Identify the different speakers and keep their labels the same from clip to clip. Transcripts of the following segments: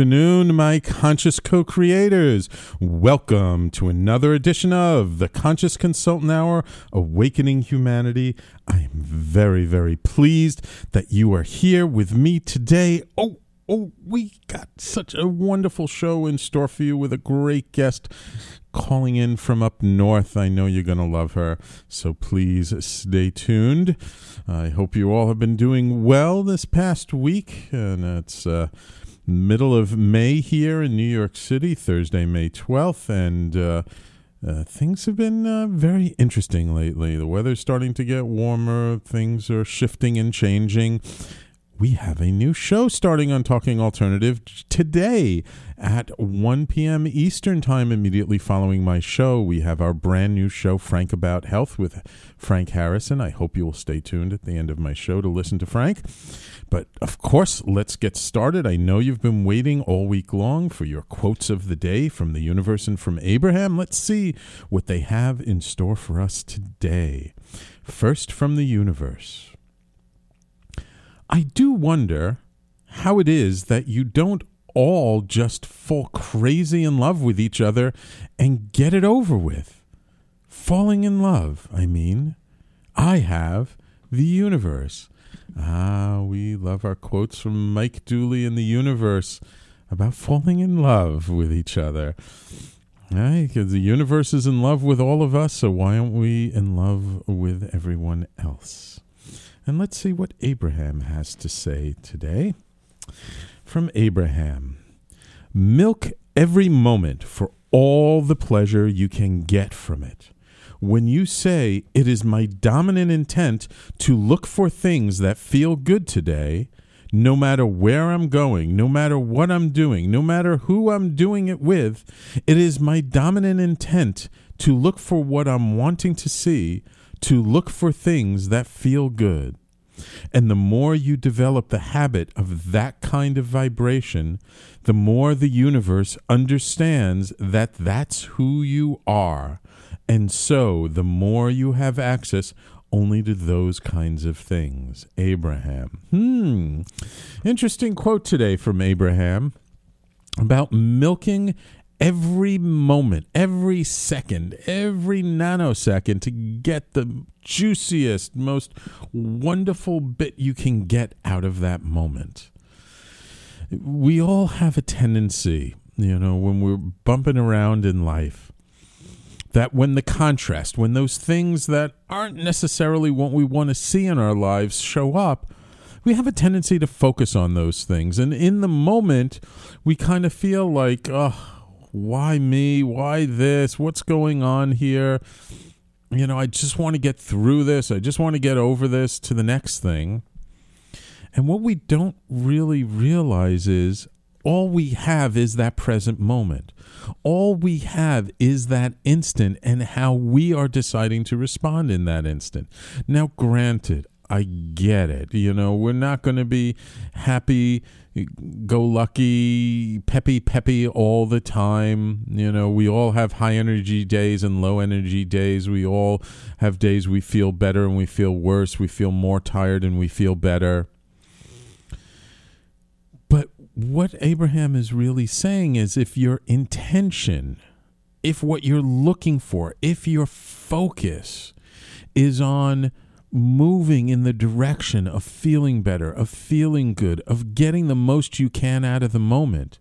Speaker 1: afternoon, my conscious co creators. Welcome to another edition of the Conscious Consultant Hour Awakening Humanity. I am very, very pleased that you are here with me today. Oh, oh, we got such a wonderful show in store for you with a great guest calling in from up north. I know you're going to love her, so please stay tuned. I hope you all have been doing well this past week, and it's uh, middle of May here in New York City, Thursday, May 12th, and uh, uh, things have been uh, very interesting lately. The weather's starting to get warmer, things are shifting and changing we have a new show starting on Talking Alternative today at 1 p.m. Eastern Time. Immediately following my show, we have our brand new show, Frank About Health, with Frank Harrison. I hope you will stay tuned at the end of my show to listen to Frank. But of course, let's get started. I know you've been waiting all week long for your quotes of the day from the universe and from Abraham. Let's see what they have in store for us today. First, from the universe. I do wonder how it is that you don't all just fall crazy in love with each other and get it over with. Falling in love, I mean. I have the universe. Ah, we love our quotes from Mike Dooley in the universe about falling in love with each other. Because the universe is in love with all of us, so why aren't we in love with everyone else? And let's see what Abraham has to say today. From Abraham Milk every moment for all the pleasure you can get from it. When you say, It is my dominant intent to look for things that feel good today, no matter where I'm going, no matter what I'm doing, no matter who I'm doing it with, it is my dominant intent to look for what I'm wanting to see, to look for things that feel good. And the more you develop the habit of that kind of vibration, the more the universe understands that that's who you are. And so the more you have access only to those kinds of things. Abraham. Hmm. Interesting quote today from Abraham about milking every moment, every second, every nanosecond to get the juiciest, most wonderful bit you can get out of that moment. We all have a tendency, you know, when we're bumping around in life, that when the contrast, when those things that aren't necessarily what we want to see in our lives show up, we have a tendency to focus on those things. And in the moment, we kind of feel like, oh, why me? Why this? What's going on here? You know, I just want to get through this. I just want to get over this to the next thing. And what we don't really realize is all we have is that present moment. All we have is that instant and how we are deciding to respond in that instant. Now, granted, I get it. You know, we're not going to be happy go lucky, peppy peppy all the time. You know, we all have high energy days and low energy days. We all have days we feel better and we feel worse. We feel more tired and we feel better. What Abraham is really saying is if your intention, if what you're looking for, if your focus is on moving in the direction of feeling better, of feeling good, of getting the most you can out of the moment.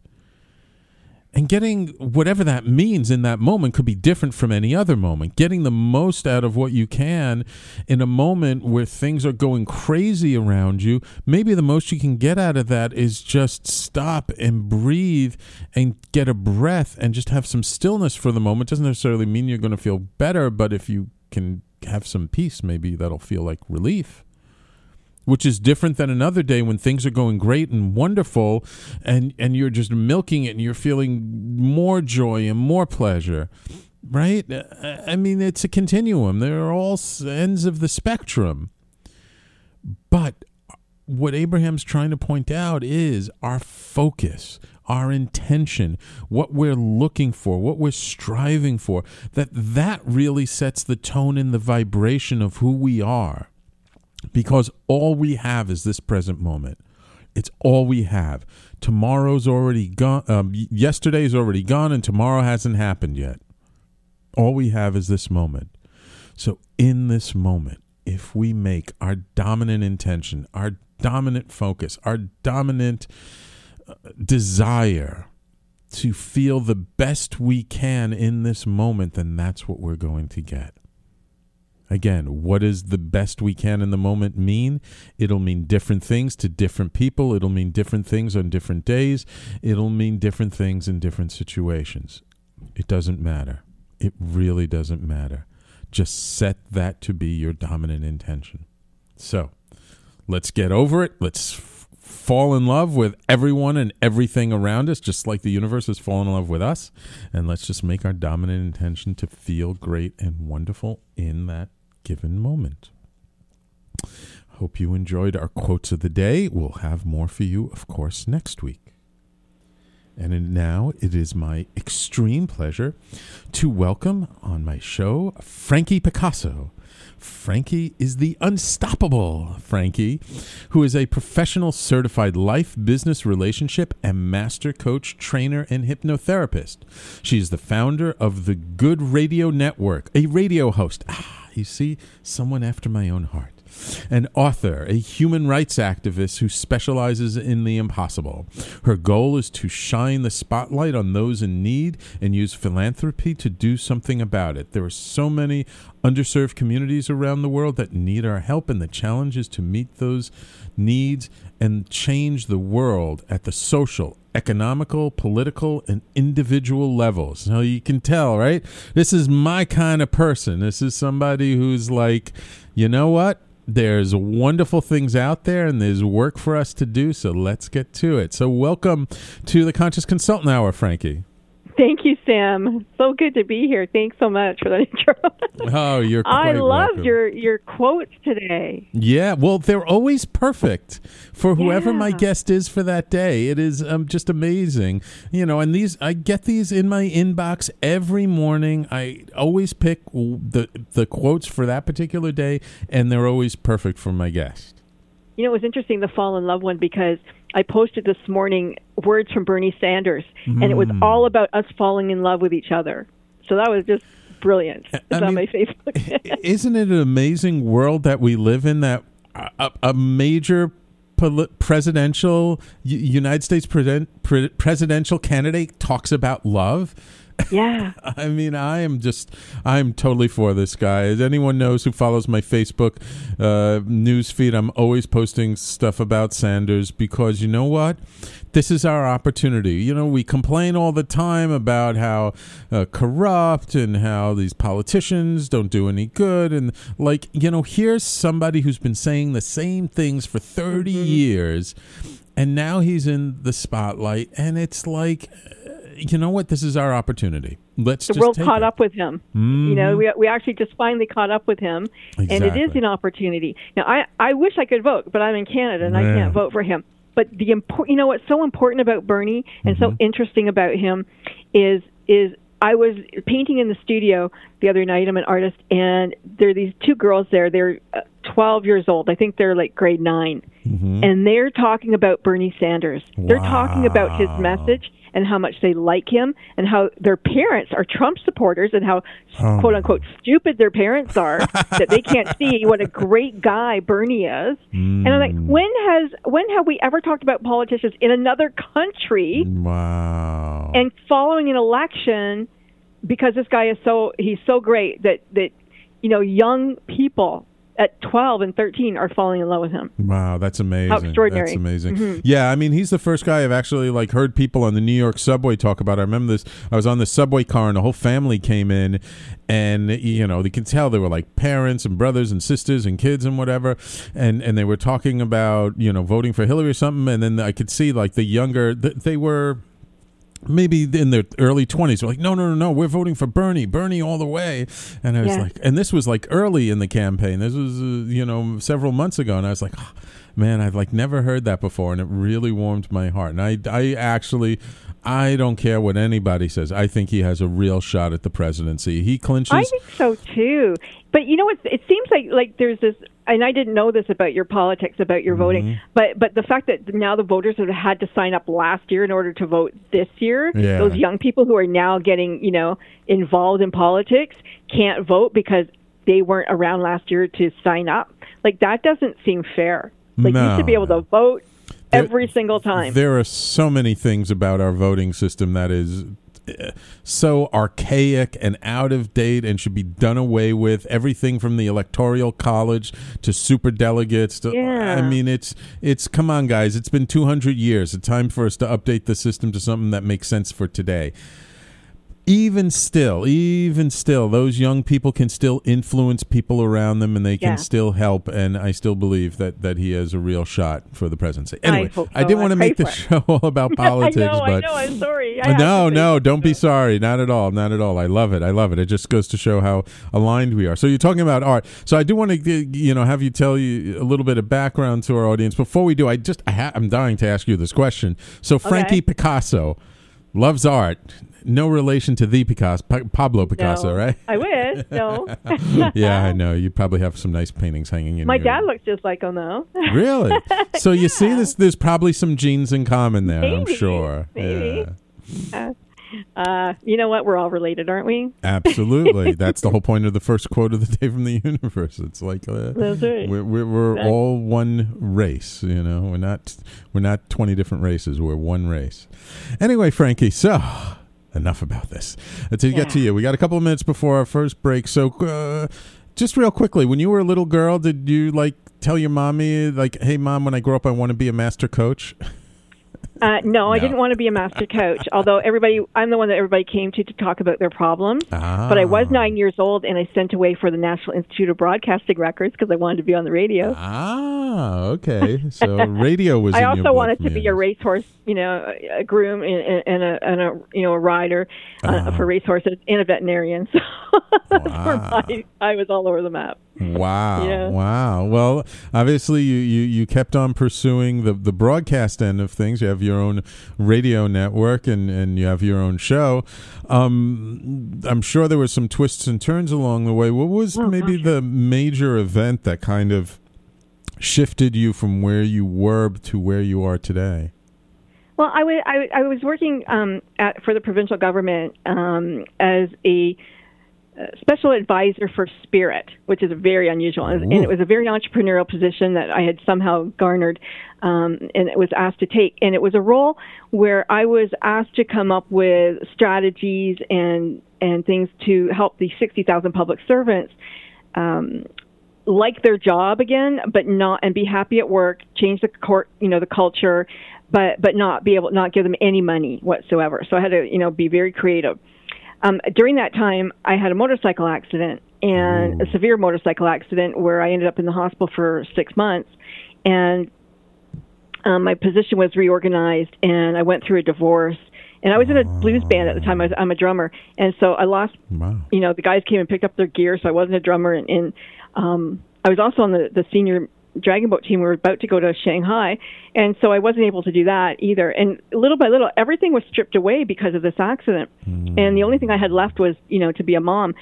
Speaker 1: And getting whatever that means in that moment could be different from any other moment. Getting the most out of what you can in a moment where things are going crazy around you, maybe the most you can get out of that is just stop and breathe and get a breath and just have some stillness for the moment. Doesn't necessarily mean you're going to feel better, but if you can have some peace, maybe that'll feel like relief. Which is different than another day when things are going great and wonderful, and and you're just milking it, and you're feeling more joy and more pleasure, right? Uh, I mean, it's a continuum. There are all ends of the spectrum, but what Abraham's trying to point out is our focus, our intention, what we're looking for, what we're striving for, that that really sets the tone and the vibration of who we are. Because all we have is this present moment. It's all we have. Tomorrow's already gone. Um, yesterday's already gone, and tomorrow hasn't happened yet. All we have is this moment. So, in this moment, if we make our dominant intention, our dominant focus, our dominant uh, desire to feel the best we can in this moment, then that's what we're going to get. Again, what does the best we can in the moment mean? It'll mean different things to different people. It'll mean different things on different days. It'll mean different things in different situations. It doesn't matter. It really doesn't matter. Just set that to be your dominant intention. So let's get over it. Let's f- fall in love with everyone and everything around us, just like the universe has fallen in love with us. And let's just make our dominant intention to feel great and wonderful in that given moment. Hope you enjoyed our quotes of the day. We'll have more for you, of course, next week. And now it is my extreme pleasure to welcome on my show Frankie Picasso. Frankie is the unstoppable Frankie, who is a professional certified life, business, relationship, and master coach, trainer, and hypnotherapist. She is the founder of the Good Radio Network, a radio host. Ah, you see, someone after my own heart an author, a human rights activist who specializes in the impossible. Her goal is to shine the spotlight on those in need and use philanthropy to do something about it. There are so many underserved communities around the world that need our help, and the challenge is to meet those needs and change the world at the social, economical, political, and individual levels. Now you can tell, right? This is my kind of person. This is somebody who's like, you know what? There's wonderful things out there and there's work for us to do. So let's get to it. So, welcome to the Conscious Consultant Hour, Frankie.
Speaker 2: Thank you, Sam. So good to be here. Thanks so much for that intro.
Speaker 1: oh, you're.
Speaker 2: I
Speaker 1: love
Speaker 2: your your quotes today.
Speaker 1: Yeah, well, they're always perfect for whoever yeah. my guest is for that day. It is um, just amazing, you know. And these, I get these in my inbox every morning. I always pick the the quotes for that particular day, and they're always perfect for my guest.
Speaker 2: You know, it was interesting the fall in love one because I posted this morning words from Bernie Sanders, mm. and it was mm. all about us falling in love with each other. So that was just brilliant. It's I on mean, my Facebook.
Speaker 1: isn't it an amazing world that we live in? That a, a major presidential United States presidential candidate talks about love
Speaker 2: yeah.
Speaker 1: I mean, I am just, I'm totally for this guy. As anyone knows who follows my Facebook uh, news feed, I'm always posting stuff about Sanders because you know what? This is our opportunity. You know, we complain all the time about how uh, corrupt and how these politicians don't do any good. And, like, you know, here's somebody who's been saying the same things for 30 mm-hmm. years and now he's in the spotlight and it's like you know what? This is our opportunity. Let's
Speaker 2: the world caught it. up with him. Mm-hmm. You know, we we actually just finally caught up with him, exactly. and it is an opportunity. Now, I I wish I could vote, but I'm in Canada and yeah. I can't vote for him. But the important, you know, what's so important about Bernie and mm-hmm. so interesting about him is is I was painting in the studio the other night. I'm an artist, and there are these two girls there. They're uh, 12 years old. I think they're like grade 9 mm-hmm. and they're talking about Bernie Sanders. Wow. They're talking about his message and how much they like him and how their parents are Trump supporters and how oh. quote unquote stupid their parents are that they can't see what a great guy Bernie is. Mm. And I'm like, mm. when has when have we ever talked about politicians in another country?
Speaker 1: Wow.
Speaker 2: And following an election because this guy is so he's so great that that you know young people at 12 and 13 are falling in love with him.
Speaker 1: Wow, that's amazing. How
Speaker 2: extraordinary.
Speaker 1: That's amazing. Mm-hmm. Yeah, I mean, he's the first guy I've actually like heard people on the New York subway talk about. I remember this. I was on the subway car and the whole family came in and you know, you can tell they were like parents and brothers and sisters and kids and whatever and and they were talking about, you know, voting for Hillary or something and then I could see like the younger they were maybe in their early 20s they're like no no no no we're voting for bernie bernie all the way and i was yeah. like and this was like early in the campaign this was uh, you know several months ago and i was like oh, man, I've like never heard that before, and it really warmed my heart. And I, I actually, I don't care what anybody says. I think he has a real shot at the presidency. He clinches. I
Speaker 2: think so too. But you know what? It seems like like there's this, and I didn't know this about your politics, about your mm-hmm. voting. But but the fact that now the voters have had to sign up last year in order to vote this year, yeah. those young people who are now getting you know involved in politics can't vote because they weren't around last year to sign up. Like that doesn't seem fair. Like no. you should be able to vote every single time.
Speaker 1: There are so many things about our voting system that is uh, so archaic and out of date and should be done away with. Everything from the electoral college to super delegates. To,
Speaker 2: yeah. I
Speaker 1: mean, it's it's come on, guys. It's been 200 years. It's time for us to update the system to something that makes sense for today even still, even still, those young people can still influence people around them, and they can yeah. still help. And I still believe that that he has a real shot for the presidency. Anyway, I, so. I didn't want to make the show all about politics, I
Speaker 2: know,
Speaker 1: but
Speaker 2: I know, I'm sorry. I
Speaker 1: no, no, don't be sorry. Not at all. Not at all. I love it. I love it. It just goes to show how aligned we are. So you're talking about art. So I do want to, you know, have you tell you a little bit of background to our audience. Before we do, I just I ha- I'm dying to ask you this question. So Frankie okay. Picasso loves art no relation to the Picasso, pa- Pablo Picasso,
Speaker 2: no.
Speaker 1: right?
Speaker 2: I wish. No.
Speaker 1: yeah, I know. You probably have some nice paintings hanging in.
Speaker 2: My
Speaker 1: your...
Speaker 2: dad looks just like him, though.
Speaker 1: really? So you yeah. see, this there's probably some genes in common there.
Speaker 2: Maybe.
Speaker 1: I'm sure.
Speaker 2: Maybe. Yeah. Uh, uh, you know what? We're all related, aren't we?
Speaker 1: Absolutely. That's the whole point of the first quote of the day from the universe. It's like uh,
Speaker 2: right.
Speaker 1: we're, we're, we're all one race. You know, we're not we're not twenty different races. We're one race. Anyway, Frankie. So enough about this. Let's yeah. get to you. We got a couple of minutes before our first break. So, uh, just real quickly, when you were a little girl, did you like tell your mommy, like, hey, mom, when I grow up, I want to be a master coach?
Speaker 2: Uh, no, no, I didn't want to be a master coach. although everybody, I'm the one that everybody came to to talk about their problems.
Speaker 1: Ah.
Speaker 2: But I was nine years old, and I sent away for the National Institute of Broadcasting Records because I wanted to be on the radio.
Speaker 1: Ah, okay. So radio was. I
Speaker 2: also wanted to be a racehorse, you know, a groom and, and, a, and a you know a rider uh, uh, for racehorses and a veterinarian. So wow. my, I was all over the map.
Speaker 1: Wow.
Speaker 2: Yeah.
Speaker 1: Wow. Well, obviously you, you, you kept on pursuing the, the broadcast end of things. You have your own radio network and, and you have your own show. Um, I'm sure there were some twists and turns along the way. What was oh, maybe gosh. the major event that kind of shifted you from where you were to where you are today?
Speaker 2: Well, I, w- I, I was working um, at, for the provincial government um, as a special advisor for Spirit, which is very unusual, and it was a very entrepreneurial position that I had somehow garnered, um, and it was asked to take. And it was a role where I was asked to come up with strategies and and things to help the sixty thousand public servants. Um, like their job again, but not and be happy at work. Change the court, you know, the culture, but but not be able not give them any money whatsoever. So I had to you know be very creative. Um, during that time, I had a motorcycle accident and Ooh. a severe motorcycle accident where I ended up in the hospital for six months. And um, my position was reorganized, and I went through a divorce. And I was in a blues band at the time. I was, I'm a drummer, and so I lost. Wow. You know, the guys came and picked up their gear, so I wasn't a drummer. And, and um, I was also on the the senior dragon boat team. We were about to go to Shanghai, and so I wasn't able to do that either. And little by little, everything was stripped away because of this accident. Mm. And the only thing I had left was, you know, to be a mom.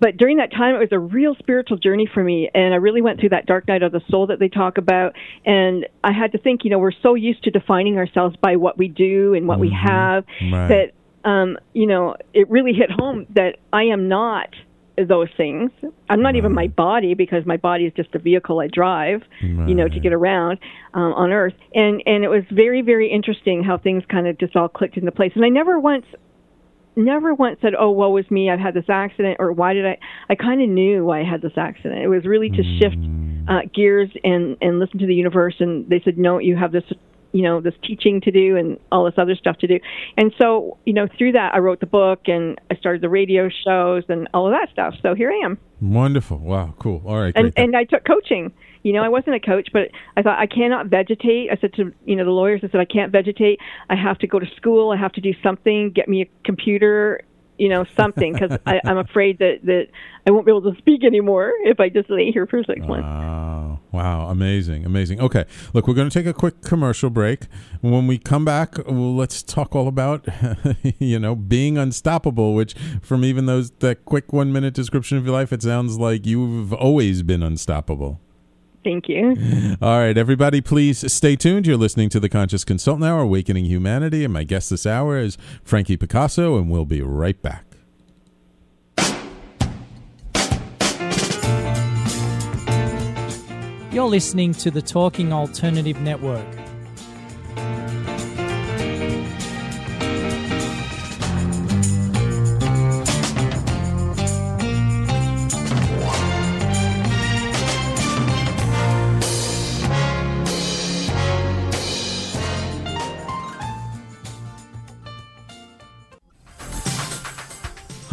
Speaker 2: But during that time, it was a real spiritual journey for me, and I really went through that dark night of the soul that they talk about. And I had to think, you know, we're so used to defining ourselves by what we do and what mm-hmm. we have
Speaker 1: right.
Speaker 2: that, um, you know, it really hit home that I am not those things. I'm not right. even my body because my body is just a vehicle I drive, right. you know, to get around um, on Earth. And and it was very very interesting how things kind of just all clicked into place. And I never once, never once said, "Oh, woe was me! I've had this accident," or "Why did I?" I kind of knew why I had this accident. It was really to mm. shift uh, gears and and listen to the universe. And they said, "No, you have this you know this teaching to do and all this other stuff to do. And so you know through that i wrote the book and i started the radio shows and all of that stuff. So here i am.
Speaker 1: Wonderful. Wow. Cool. All right.
Speaker 2: And, and i took coaching. You know i wasn't a coach but i thought i cannot vegetate. I said to you know the lawyers i said i can't vegetate. I have to go to school. I have to do something. Get me a computer you know something because i'm afraid that that i won't be able to speak anymore if i just lay here for six months
Speaker 1: wow Wow. Amazing. Amazing. Okay. Look, we're going to take a quick commercial break. When we come back, well, let's talk all about, you know, being unstoppable, which from even those, that quick one minute description of your life, it sounds like you've always been unstoppable.
Speaker 2: Thank you.
Speaker 1: All right, everybody, please stay tuned. You're listening to the Conscious Consultant Hour, Awakening Humanity, and my guest this hour is Frankie Picasso, and we'll be right back.
Speaker 3: You're listening to the Talking Alternative Network.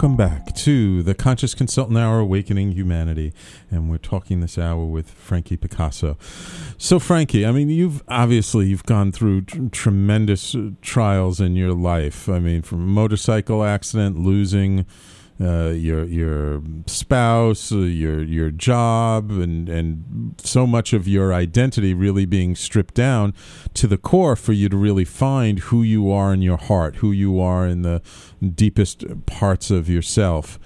Speaker 1: Welcome back to the Conscious Consultant Hour, Awakening Humanity. And we're talking this hour with Frankie Picasso. So, Frankie, I mean, you've obviously you've gone through tr- tremendous uh, trials in your life. I mean, from a motorcycle accident, losing uh, your your spouse, uh, your your job, and and so much of your identity really being stripped down to the core for you to really find who you are in your heart, who you are in the deepest parts of yourself.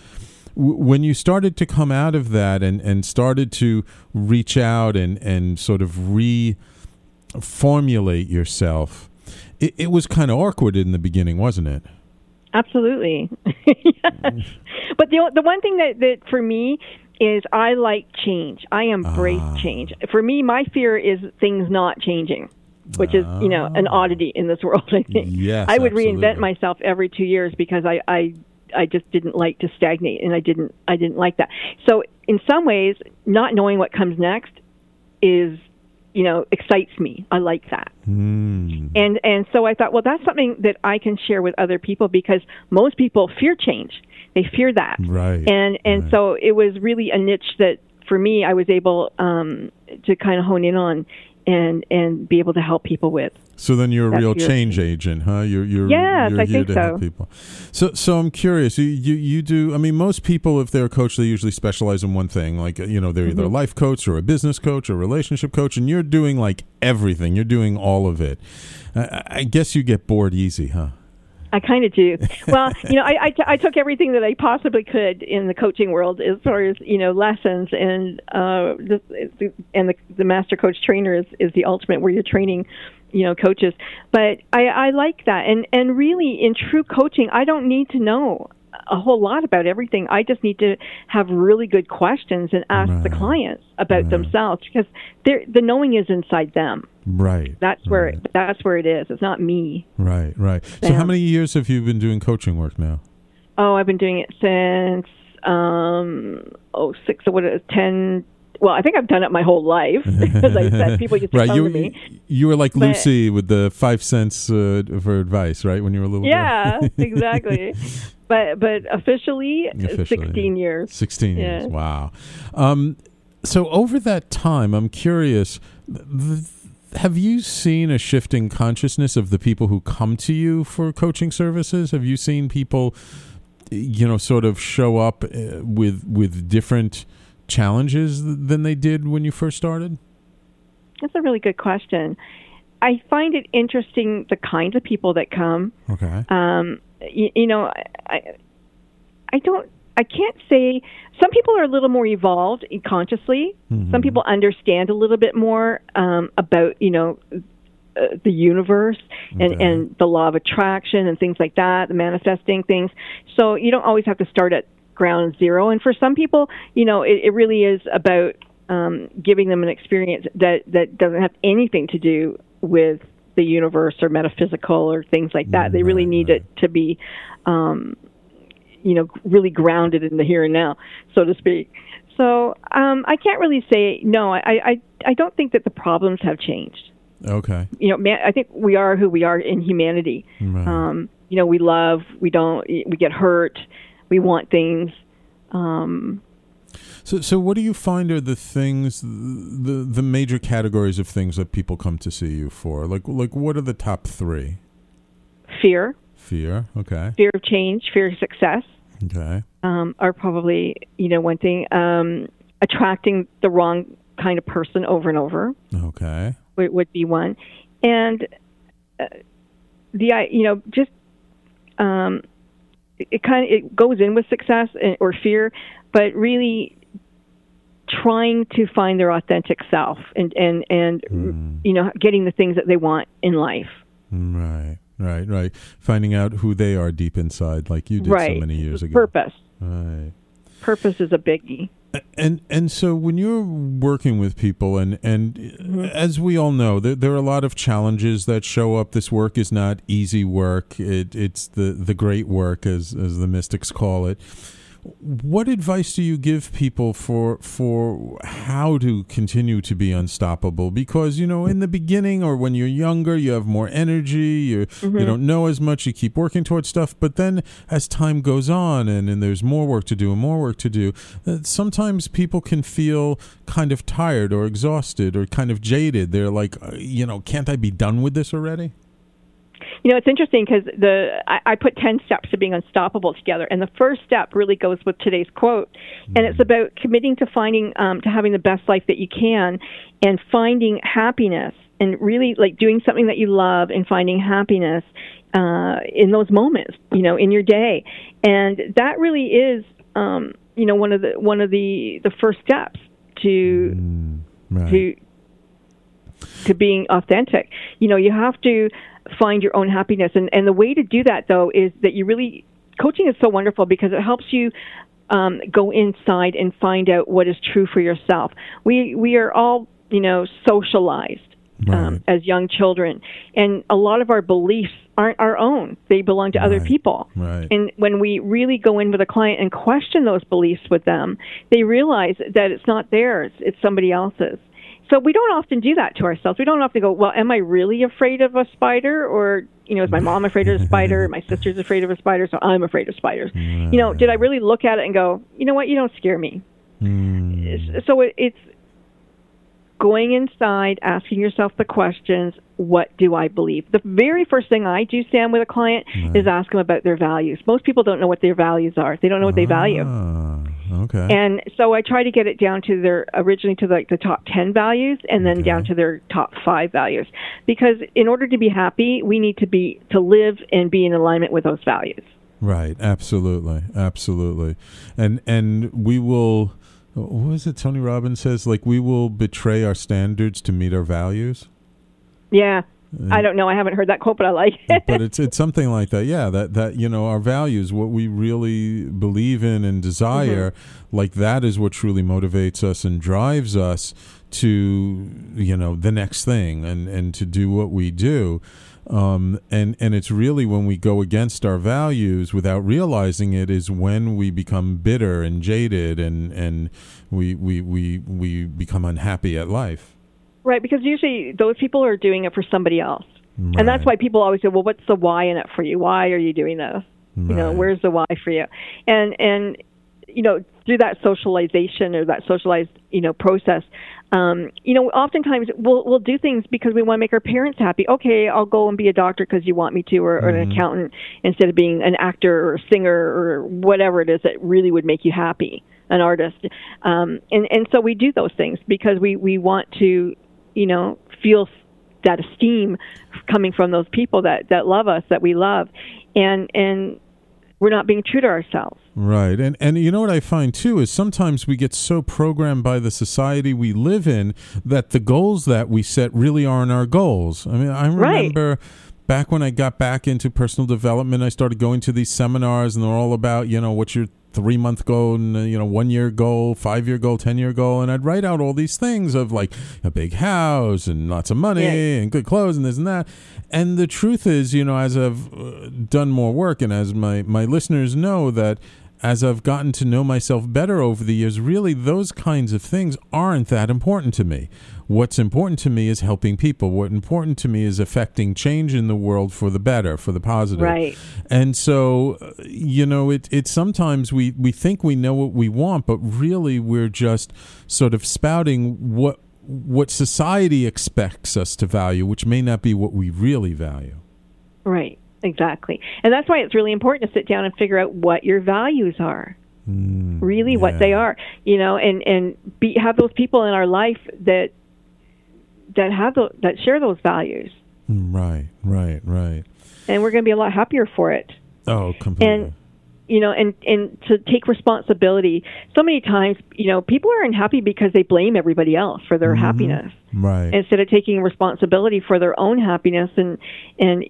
Speaker 1: When you started to come out of that and and started to reach out and and sort of reformulate yourself, it, it was kind of awkward in the beginning, wasn't it?
Speaker 2: Absolutely. yes. But the the one thing that that for me is I like change. I embrace
Speaker 1: Ah.
Speaker 2: change. For me, my fear is things not changing, which is you know an oddity in this world. I think
Speaker 1: Yes,
Speaker 2: I would
Speaker 1: absolutely.
Speaker 2: reinvent myself every two years because I I I just didn't like to stagnate, and I didn't I didn't like that. So in some ways, not knowing what comes next is you know excites me. I like that
Speaker 1: Mm.
Speaker 2: and and so I thought, well, that's something that I can share with other people because most people fear change. They fear that,
Speaker 1: Right,
Speaker 2: And and
Speaker 1: right.
Speaker 2: so it was really a niche that for me I was able um, to kind of hone in on and and be able to help people with.
Speaker 1: So then you're a
Speaker 2: That's
Speaker 1: real
Speaker 2: your-
Speaker 1: change agent, huh? You're you're
Speaker 2: Yes,
Speaker 1: you're
Speaker 2: I
Speaker 1: here
Speaker 2: think
Speaker 1: to help
Speaker 2: so.
Speaker 1: people. So so I'm curious. You, you you do. I mean, most people, if they're a coach, they usually specialize in one thing. Like you know, they're either
Speaker 2: Mm-hmm.
Speaker 1: a life coach or a business coach or a relationship coach, and you're doing like everything. You're doing all of it. I, I guess you get bored easy, huh?
Speaker 2: I kind of do. Well, you know, I, I, t- I took everything that I possibly could in the coaching world as far as you know lessons and uh, the, the, and the, the master coach trainer is, is the ultimate where you're training, you know, coaches. But I, I like that, and and really in true coaching, I don't need to know a whole lot about everything. I just need to have really good questions and ask the clients about themselves because they're, the knowing is inside them.
Speaker 1: Right.
Speaker 2: That's where
Speaker 1: right,
Speaker 2: that's where it is. It's not me.
Speaker 1: Right. Right. So how many years have you been doing coaching work now?
Speaker 2: Oh, I've been doing it since um oh six or what is it, ten. Well, I think I've done it my whole life. As I said, people used to
Speaker 1: right. You
Speaker 2: to me.
Speaker 1: you were like
Speaker 2: But-
Speaker 1: Lucy with the five cents uh, for advice, right? When you were a little
Speaker 2: Yeah,
Speaker 1: girl.
Speaker 2: exactly. But but officially,
Speaker 1: Officially,
Speaker 2: sixteen
Speaker 1: yeah.
Speaker 2: years.
Speaker 1: 16
Speaker 2: Yeah.
Speaker 1: years. Wow. Um, so over that time, I'm curious. th- th- have you seen a shifting consciousness of the people who come to you for coaching services? Have you seen people, you know, sort of show up uh, with with different challenges than they did when you first started?
Speaker 2: That's a really good question. I find it interesting the kinds of people that come.
Speaker 1: Okay.
Speaker 2: Um, you, you know, I I don't I can't say some people are a little more evolved consciously. Mm-hmm. Some people understand a little bit more um, about you know uh, the universe and okay. and the law of attraction and things like that, the manifesting things. So you don't always have to start at ground zero. And for some people, you know, it, it really is about um, giving them an experience that that doesn't have anything to do with the universe or metaphysical or things like that. They really need it to be, um, you know, really grounded in the here and now, so to speak. So um, I can't really say no. I, I I don't think that the problems have changed.
Speaker 1: Okay.
Speaker 2: You know, man, I think we are who we are in humanity. Right. Um, you know, we love, we don't, we get hurt, we want things. Um,
Speaker 1: so, so what do you find are the things, the the major categories of things that people come to see you for? Like, like what are the top three?
Speaker 2: Fear.
Speaker 1: Fear. Okay.
Speaker 2: Fear of change. Fear of success.
Speaker 1: Okay.
Speaker 2: Um, are probably you know one thing. Um, attracting the wrong kind of person over and over.
Speaker 1: Okay
Speaker 2: would, would be one, and uh, the you know just um, it, kind of it goes in with success and, or fear, but really trying to find their authentic self and and and mm. you know getting the things that they want in life.
Speaker 1: Right, right, right. Finding out who they are deep inside, like you did
Speaker 2: right.
Speaker 1: so many years ago.
Speaker 2: Purpose.
Speaker 1: Right.
Speaker 2: Purpose is a biggie
Speaker 1: and and so when you're working with people and and mm-hmm. as we all know there, there are a lot of challenges that show up this work is not easy work it, it's the the great work as as the mystics call it what advice do you give people for for how to continue to be unstoppable? Because you know in the beginning or when you're younger you have more energy you mm-hmm. you don't know as much you keep working towards stuff but then as time goes on and, and there's more work to do and more work to do uh, sometimes people can feel kind of tired or exhausted or kind of jaded. They're like uh, you know can't I be done with this already
Speaker 2: you know, it's interesting because the I, I put ten steps to being unstoppable together, and the first step really goes with today's quote, and it's mm-hmm. about committing to finding um, to having the best life that you can, and finding happiness, and really like doing something that you love and finding happiness uh, in those moments, you know, in your day, and that really is, um, you know, one of the one of the the first steps to mm, right. to to being authentic. You know, you have to find your own happiness. And, and the way to do that, though, is that you really, coaching is so wonderful because it helps you um, go inside and find out what is true for yourself. We, we are all, you know, socialized. Um, right. Um, as young children, and a lot of our beliefs aren't our own; they belong to right. other people.
Speaker 1: Right.
Speaker 2: And when we really go in with a client and question those beliefs with them, they realize that it's not theirs; it's somebody else's. So we don't often do that to ourselves. We don't often go, well, am I really afraid of a spider? Or, you know, is my mom afraid of a spider? my sister's afraid of a spider, so I'm afraid of spiders. You know, did I really look at it and go, you know what, you don't scare me?
Speaker 1: Mm.
Speaker 2: So it, it's going inside, asking yourself the questions, what do I believe? The very first thing I do, Sam, with a client right. is ask them about their values. Most people don't know what their values are. They don't know what they value.
Speaker 1: Okay.
Speaker 2: And so I try to get it down to their originally to like the top 10 values and then okay. down to their top 5 values. Because in order to be happy, we need to be to live and be in alignment with those values.
Speaker 1: Right, absolutely. Absolutely. And and we will what was it Tony Robbins says like we will betray our standards to meet our values?
Speaker 2: Yeah. I don't know. I haven't heard that quote, but I like it.
Speaker 1: but it's it's something like that. Yeah, that that you know our values, what we really believe in and desire, mm-hmm. like that is what truly motivates us and drives us to you know the next thing and and to do what we do. Um, and and it's really when we go against our values without realizing it is when we become bitter and jaded and and we we we we become unhappy at life.
Speaker 2: Right, because usually those people are doing it for somebody else. Right. And that's why people always say, "Well, what's the why in it for you? Why are you doing this? Right. You know, where's the why for you?" And and you know, through that socialization or that socialized, you know, process, um, you know, oftentimes we'll we'll do things because we want to make our parents happy. Okay, I'll go and be a doctor because you want me to, or, or mm-hmm. an accountant instead of being an actor or a singer or whatever it is that really would make you happy, an artist. Um, and and so we do those things because we we want to you know, feel that esteem coming from those people that that love us, that we love, and and we're not being true to ourselves.
Speaker 1: Right. And and you know what I find too is sometimes we get so programmed by the society we live in that the goals that we set really aren't our goals. I mean, I remember right. back when I got back into personal development, I started going to these seminars and they're all about, you know, what your three month goal and you know one year goal five year goal ten year goal and i'd write out all these things of like a big house and lots of money yeah. and good clothes and this and that and the truth is you know as i've uh, done more work and as my my listeners know that as I've gotten to know myself better over the years, really those kinds of things aren't that important to me. What's important to me is helping people. What's important to me is affecting change in the world for the better, for the positive.
Speaker 2: Right.
Speaker 1: And so, you know, it, it sometimes we, we think we know what we want, but really we're just sort of spouting what what society expects us to value, which may not be what we really value.
Speaker 2: Right. Exactly. And that's why it's really important to sit down and figure out what your values are. Mm, really yeah. what they are, you know, and and be have those people in our life that that have the, that share those values.
Speaker 1: Right, right, right.
Speaker 2: And we're going to be a lot happier for it.
Speaker 1: Oh, completely.
Speaker 2: And you know, and and to take responsibility. So many times, you know, people are unhappy because they blame everybody else for their mm-hmm. happiness,
Speaker 1: right?
Speaker 2: Instead of taking responsibility for their own happiness and and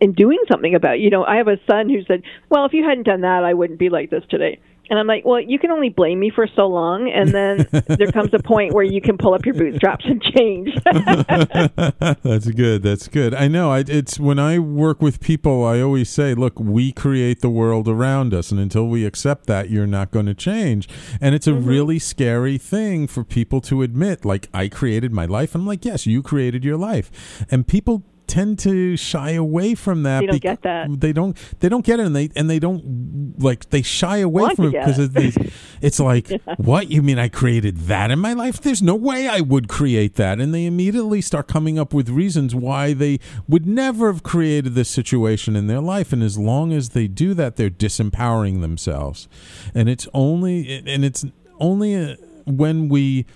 Speaker 2: and doing something about it. You know, I have a son who said, "Well, if you hadn't done that, I wouldn't be like this today." And I'm like, well, you can only blame me for so long, and then there comes a point where you can pull up your bootstraps and change.
Speaker 1: that's good. That's good. I know. I, it's when I work with people, I always say, look, we create the world around us, and until we accept that, you're not going to change. And it's a mm-hmm. really scary thing for people to admit. Like, I created my life. I'm like, yes, you created your life, and people tend to shy away from that.
Speaker 2: They don't get that.
Speaker 1: They don't. They don't get it, and they and they don't like. They shy away
Speaker 2: Want
Speaker 1: from it because it. it's, it's like, yeah. what you mean? I created that in my life? There's no way I would create that, and they immediately start coming up with reasons why they would never have created this situation in their life. And as long as they do that, they're disempowering themselves, and it's only and it's only uh, when we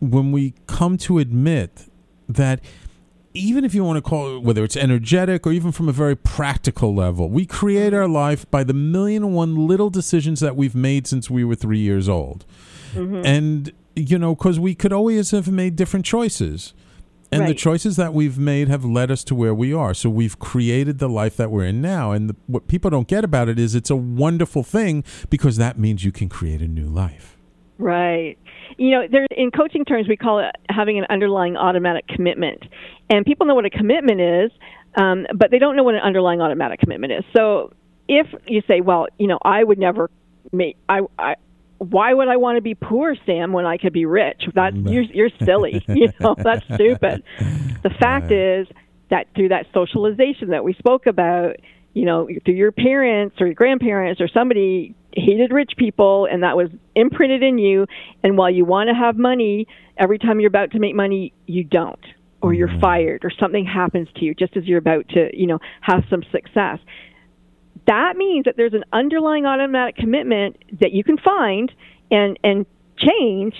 Speaker 1: when we come to admit that even if you want to call it whether it's energetic or even from a very practical level, we create our life by the million and one little decisions that we've made since we were three years old. Mm-hmm. And, you know, because we could always have made different choices. And right. the choices that we've made have led us to where we are. So we've created the life that we're in now. And the, what people don't get about it is it's a wonderful thing because that means you can create a new life.
Speaker 2: Right. You know, there in coaching terms, we call it having an underlying automatic commitment, and people know what a commitment is, um, but they don't know what an underlying automatic commitment is. So, if you say, "Well, you know, I would never make I, I why would I want to be poor, Sam, when I could be rich? That's you're, you're silly. you know, that's stupid. The fact is that through that socialization that we spoke about, you know, through your parents or your grandparents or somebody hated rich people and that was imprinted in you and while you want to have money every time you're about to make money you don't or you're mm-hmm. fired or something happens to you just as you're about to you know have some success that means that there's an underlying automatic commitment that you can find and and change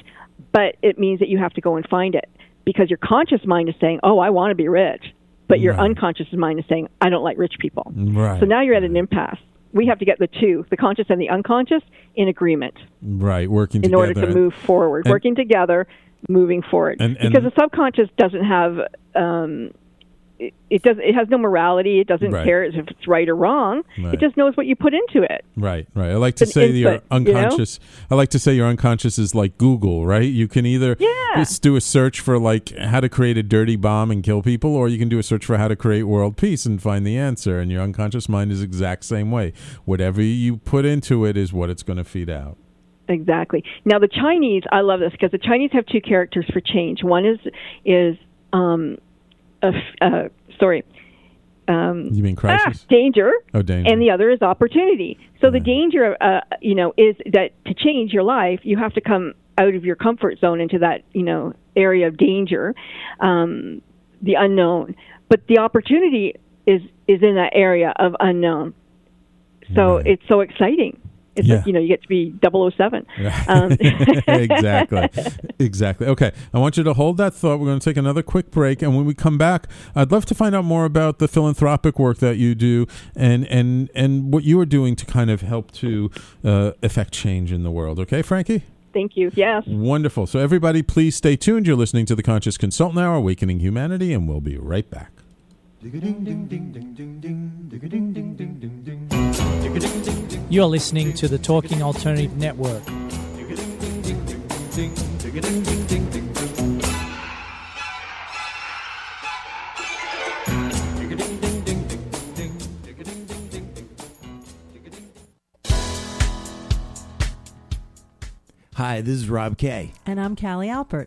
Speaker 2: but it means that you have to go and find it because your conscious mind is saying oh i want to be rich but your right. unconscious mind is saying i don't like rich people
Speaker 1: right.
Speaker 2: so now you're at an impasse we have to get the two, the conscious and the unconscious, in agreement.
Speaker 1: Right, working together.
Speaker 2: in
Speaker 1: order
Speaker 2: to move forward, and, working together, moving forward.
Speaker 1: And, and,
Speaker 2: because the subconscious doesn't have um, it, does it has no morality. It doesn't right. care if it's right or wrong. Right. It just knows what you put into it.
Speaker 1: Right, right. I like to say input, your unconscious. You know? I like to say your unconscious is like Google, right? You can either
Speaker 2: yeah.
Speaker 1: just do a search for like how to create a dirty bomb and kill people, or you can do a search for how to create world peace and find the answer. And your unconscious mind is exact same way. Whatever you put into it is what it's going to feed out.
Speaker 2: Exactly. Now the Chinese, I love this because the Chinese have two characters for change. One is is um, a, uh, sorry. Um,
Speaker 1: you mean crisis?
Speaker 2: Ah, danger.
Speaker 1: Oh, danger.
Speaker 2: And the other is opportunity. So yeah. the danger, uh, you know, is that to change your life, you have to come out of your comfort zone into that, you know, area of danger, um, the unknown. But the opportunity is is in that area of unknown. So right. it's so exciting It's
Speaker 1: Yeah.
Speaker 2: like you know you get to be 007. Um,
Speaker 1: exactly. Exactly. Okay. I want you to hold that thought. We're going to take another quick break. And when we come back, I'd love to find out more about the philanthropic work that you do and, and, and what you are doing to kind of help to uh, affect change in the world. Okay, Frankie?
Speaker 2: Thank you. Yes.
Speaker 1: Wonderful. So, everybody, please stay tuned. You're listening to the Conscious Consultant Hour, Awakening Humanity, and we'll be right back.
Speaker 3: You're listening to the Talking Alternative Network.
Speaker 4: Hi, this is Rob Kay.
Speaker 5: And I'm Callie Alpert.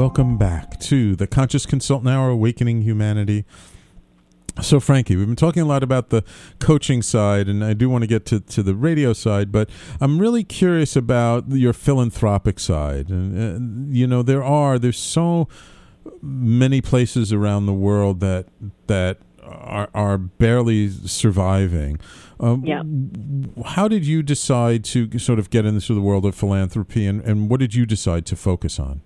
Speaker 1: Welcome back to the Conscious Consultant Hour, Awakening Humanity. So, Frankie, we've been talking a lot about the coaching side, and I do want to get to, to the radio side, but I'm really curious about your philanthropic side. And, uh, you know, there are, there's so many places around the world that, that are, are barely surviving. Um,
Speaker 2: Yeah.
Speaker 1: How did you decide to sort of get into the world of philanthropy, and, and what did you decide to focus on?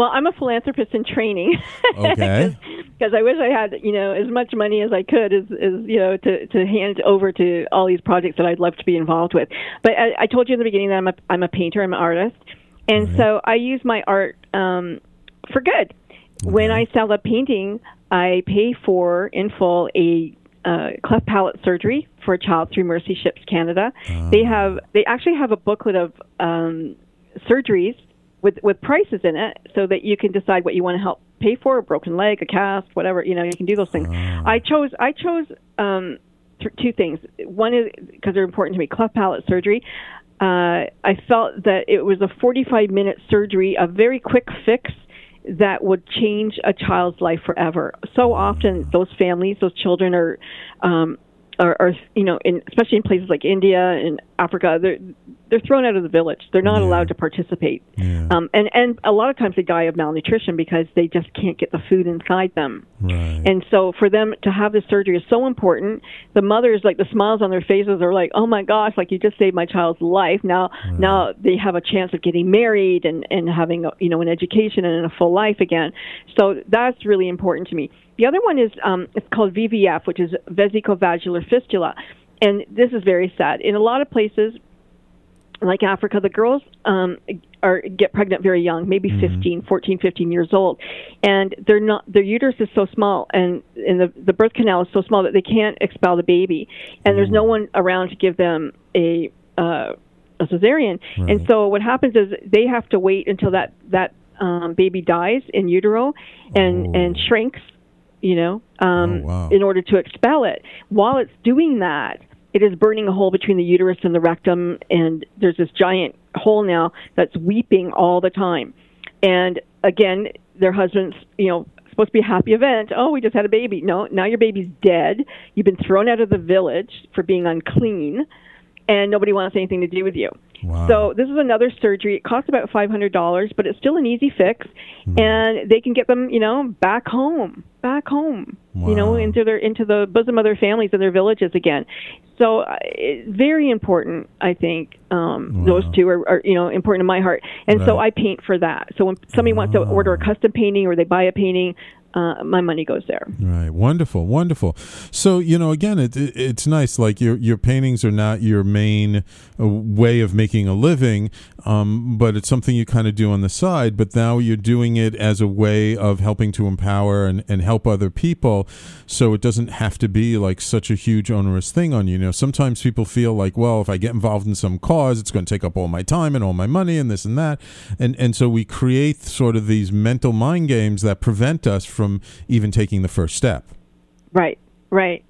Speaker 2: Well, I'm a philanthropist in training.
Speaker 1: Okay.
Speaker 2: Because I wish I had, you know, as much money as I could, as, as you know, to to hand over to all these projects that I'd love to be involved with. But I, I told you in the beginning that I'm a I'm a painter, I'm an artist, and so I use my art um, for good. When I sell a painting, I pay for in full a uh, cleft palate surgery for a child through Mercy Ships Canada. They have they actually have a booklet of um, surgeries with with prices in it, so that you can decide what you want to help pay for a broken leg, a cast, whatever you know. You can do those things. I chose I chose um, th- two things. One is because they're important to me. Cleft palate surgery. Uh, I felt that it was a 45 minute surgery, a very quick fix that would change a child's life forever. So often, those families, those children are, um, are, are you know, in, especially in places like India and Africa, they're they're thrown out of the village. They're not
Speaker 1: Yeah.
Speaker 2: allowed to participate,
Speaker 1: Yeah.
Speaker 2: um, and and a lot of times they die of malnutrition because they just can't get the food inside them.
Speaker 1: Right.
Speaker 2: And so for them to have this surgery is so important. The mothers, like the smiles on their faces, are like, "Oh my gosh! Like you just saved my child's life." Now, now they have a chance of getting married and and having a, you know an education and a full life again. So that's really important to me. The other one is um, it's called VVF, which is vesicovaginal fistula, and this is very sad. In a lot of places, like Africa, the girls um, are get pregnant very young, maybe 15, 14, 15 years old, and they're not their uterus is so small and and the the birth canal is so small that they can't expel the baby, and there's no one around to give them a uh, a cesarean, and so what happens is they have to wait until that that um, baby dies in utero and and shrinks, you know, um,
Speaker 1: Oh, wow.
Speaker 2: in order to expel it. While it's doing that, it is burning a hole between the uterus and the rectum, and there's this giant hole now that's weeping all the time. And again, their husband's, you know, supposed to be a happy event. Oh, we just had a baby. No, now your baby's dead. You've been thrown out of the village for being unclean, and nobody wants anything to do with you.
Speaker 1: Wow.
Speaker 2: So this is another surgery. It costs about five hundred dollars, but it's still an easy fix,
Speaker 1: Hmm.
Speaker 2: and they can get them, you know, back home, back home, you know, into their into the bosom of their families and their villages again. So uh, it's very important. I think um, those two are, are, you know, important to my heart, and so I paint for that. So when somebody wants to order a custom painting or they buy a painting, uh, my money goes there.
Speaker 1: Right. Wonderful. Wonderful. So you know, again, it, it, it's nice. Like your your paintings are not your main uh, way of making a living, um, but it's something you kind of do on the side. But now you're doing it as a way of helping to empower and, and help other people. So it doesn't have to be like such a huge onerous thing on you. You know, sometimes people feel like, well, if I get involved in some cause, it's going to take up all my time and all my money and this and that. And and so we create sort of these mental mind games that prevent us from even taking the first step.
Speaker 2: Right, right,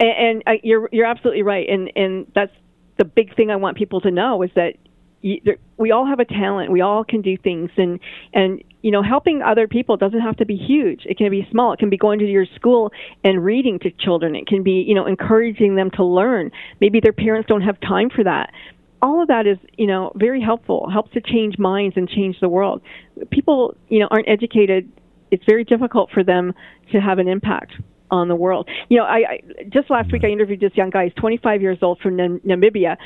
Speaker 2: and, and uh, you're you're absolutely right, and and that's the big thing I want people to know is that you, there, we all have a talent. We all can do things, and and you know, helping other people doesn't have to be huge. It can be small. It can be going to your school and reading to children. It can be you know encouraging them to learn. Maybe their parents don't have time for that. All of that is you know very helpful. Helps to change minds and change the world. People you know aren't educated it's very difficult for them to have an impact on the world. You know, I, I just last week I mm-hmm. interviewed this young guy. He's 25 years old from Nam- Namibia,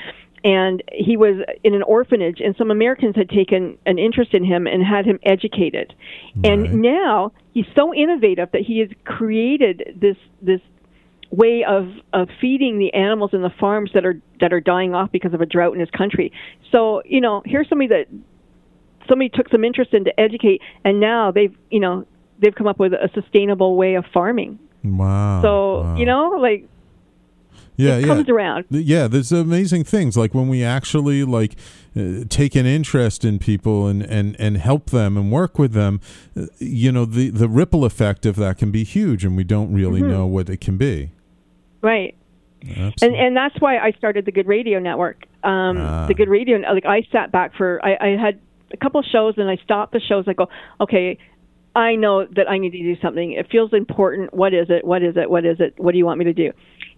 Speaker 2: and he was in an orphanage. And some Americans had taken an interest in him and had him educated. Right. And now he's so innovative that he has created this this way of of feeding the animals in the farms that are that are dying off because of a drought in his country. So you know, here's somebody that somebody took some interest in to educate, and now they've you know they've come up with a sustainable way of farming.
Speaker 1: Wow.
Speaker 2: So
Speaker 1: wow.
Speaker 2: you know, like
Speaker 1: yeah,
Speaker 2: it
Speaker 1: yeah.
Speaker 2: comes around.
Speaker 1: Yeah, there's amazing things like when we actually like uh, take an interest in people and, and, and help them and work with them. Uh, you know, the the ripple effect of that can be huge, and we don't really mm-hmm. know what it can be.
Speaker 2: Right. Absolutely. And and that's why I started the Good Radio Network. Um, ah. The Good Radio, like I sat back for I, I had a couple shows and I stopped the shows. I go, okay, I know that I need to do something. It feels important. What is it? What is it? What is it? What do you want me to do?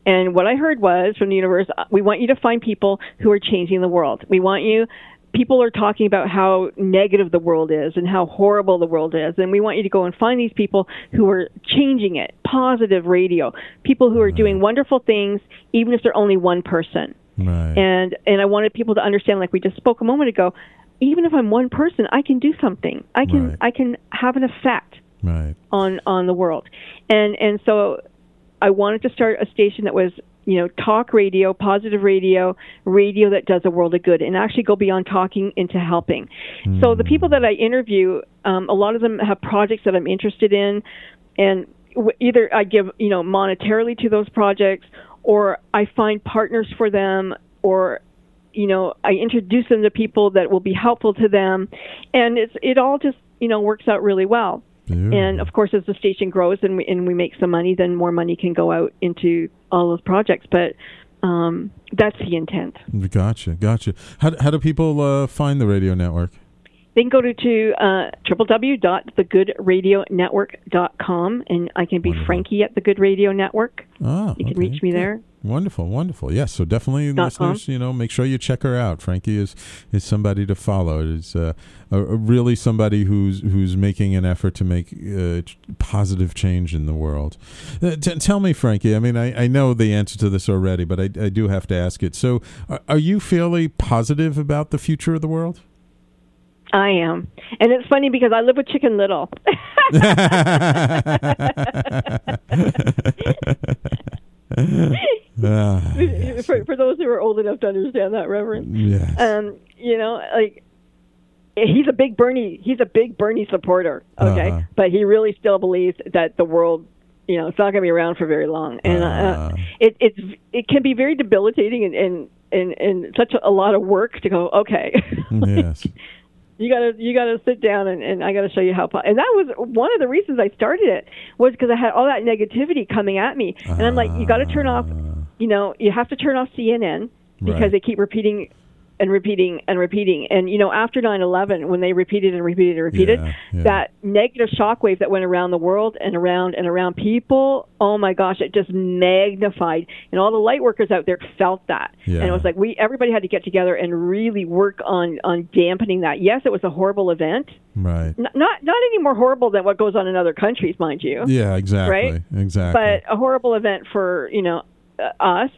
Speaker 2: And what I heard was from the universe, uh, we want you to find people who are changing the world. We want you people are talking about how negative the world is and how horrible the world is and we want you to go and find these people who are changing it positive radio people who are right. doing wonderful things even if they're only one person
Speaker 1: right.
Speaker 2: and and i wanted people to understand like we just spoke a moment ago even if I'm one person, I can do something. I can right. I can have an effect
Speaker 1: right.
Speaker 2: on on the world. And and so I wanted to start a station that was you know talk radio, positive radio, radio that does a world of good, and actually go beyond talking into helping. Mm. So the people that I interview, um, a lot of them have projects that I'm interested in, and w- either I give you know monetarily to those projects, or I find partners for them, or you know, I introduce them to people that will be helpful to them, and it's it all just you know works out really well. And of course, as the station grows and we and we make some money, then more money can go out into all those projects. But um, that's the intent.
Speaker 1: Gotcha, gotcha. How how do people uh, find the radio network?
Speaker 2: They can go to, to uh, www.thegoodradionetwork.com, and I can be Wonderful. Frankie at the Good Radio Network.
Speaker 1: Oh,
Speaker 2: you can
Speaker 1: okay.
Speaker 2: reach me there.
Speaker 1: Wonderful, wonderful. Yes, so definitely, listeners, you know, make sure you check her out. Frankie is is somebody to follow. Is uh, a, a really somebody who's who's making an effort to make uh, positive change in the world. Uh, t- tell me, Frankie. I mean, I, I know the answer to this already, but I, I do have to ask it. So, are, are you fairly positive about the future of the world?
Speaker 2: I am. And it's funny because I live with Chicken Little. Ah, yes. for, for those who are old enough to understand that, Reverend.
Speaker 1: Yes.
Speaker 2: Um, you know, like he's a big Bernie. He's a big Bernie supporter. Okay, uh-huh. but he really still believes that the world, you know, it's not going to be around for very long, and uh, uh, it it's it can be very debilitating and and and, and such a, a lot of work to go. Okay.
Speaker 1: yes
Speaker 2: you gotta you gotta sit down and, and I gotta show you how. Po-. And that was one of the reasons I started it was because I had all that negativity coming at me, and I'm like, you got to turn off. Ah. You know, you have to turn off CNN because right. they keep repeating and repeating and repeating. And you know, after 9/11, when they repeated and repeated and repeated, yeah, yeah. that negative shockwave that went around the world and around and around people, oh my gosh, it just magnified. And all the light workers out there felt that. Yeah. And it was like we everybody had to get together and really work on on dampening that. Yes, it was a horrible event.
Speaker 1: Right.
Speaker 2: N- not not any more horrible than what goes on in other countries, mind you.
Speaker 1: Yeah, exactly.
Speaker 2: Right?
Speaker 1: Exactly.
Speaker 2: But a horrible event for, you know, uh, us.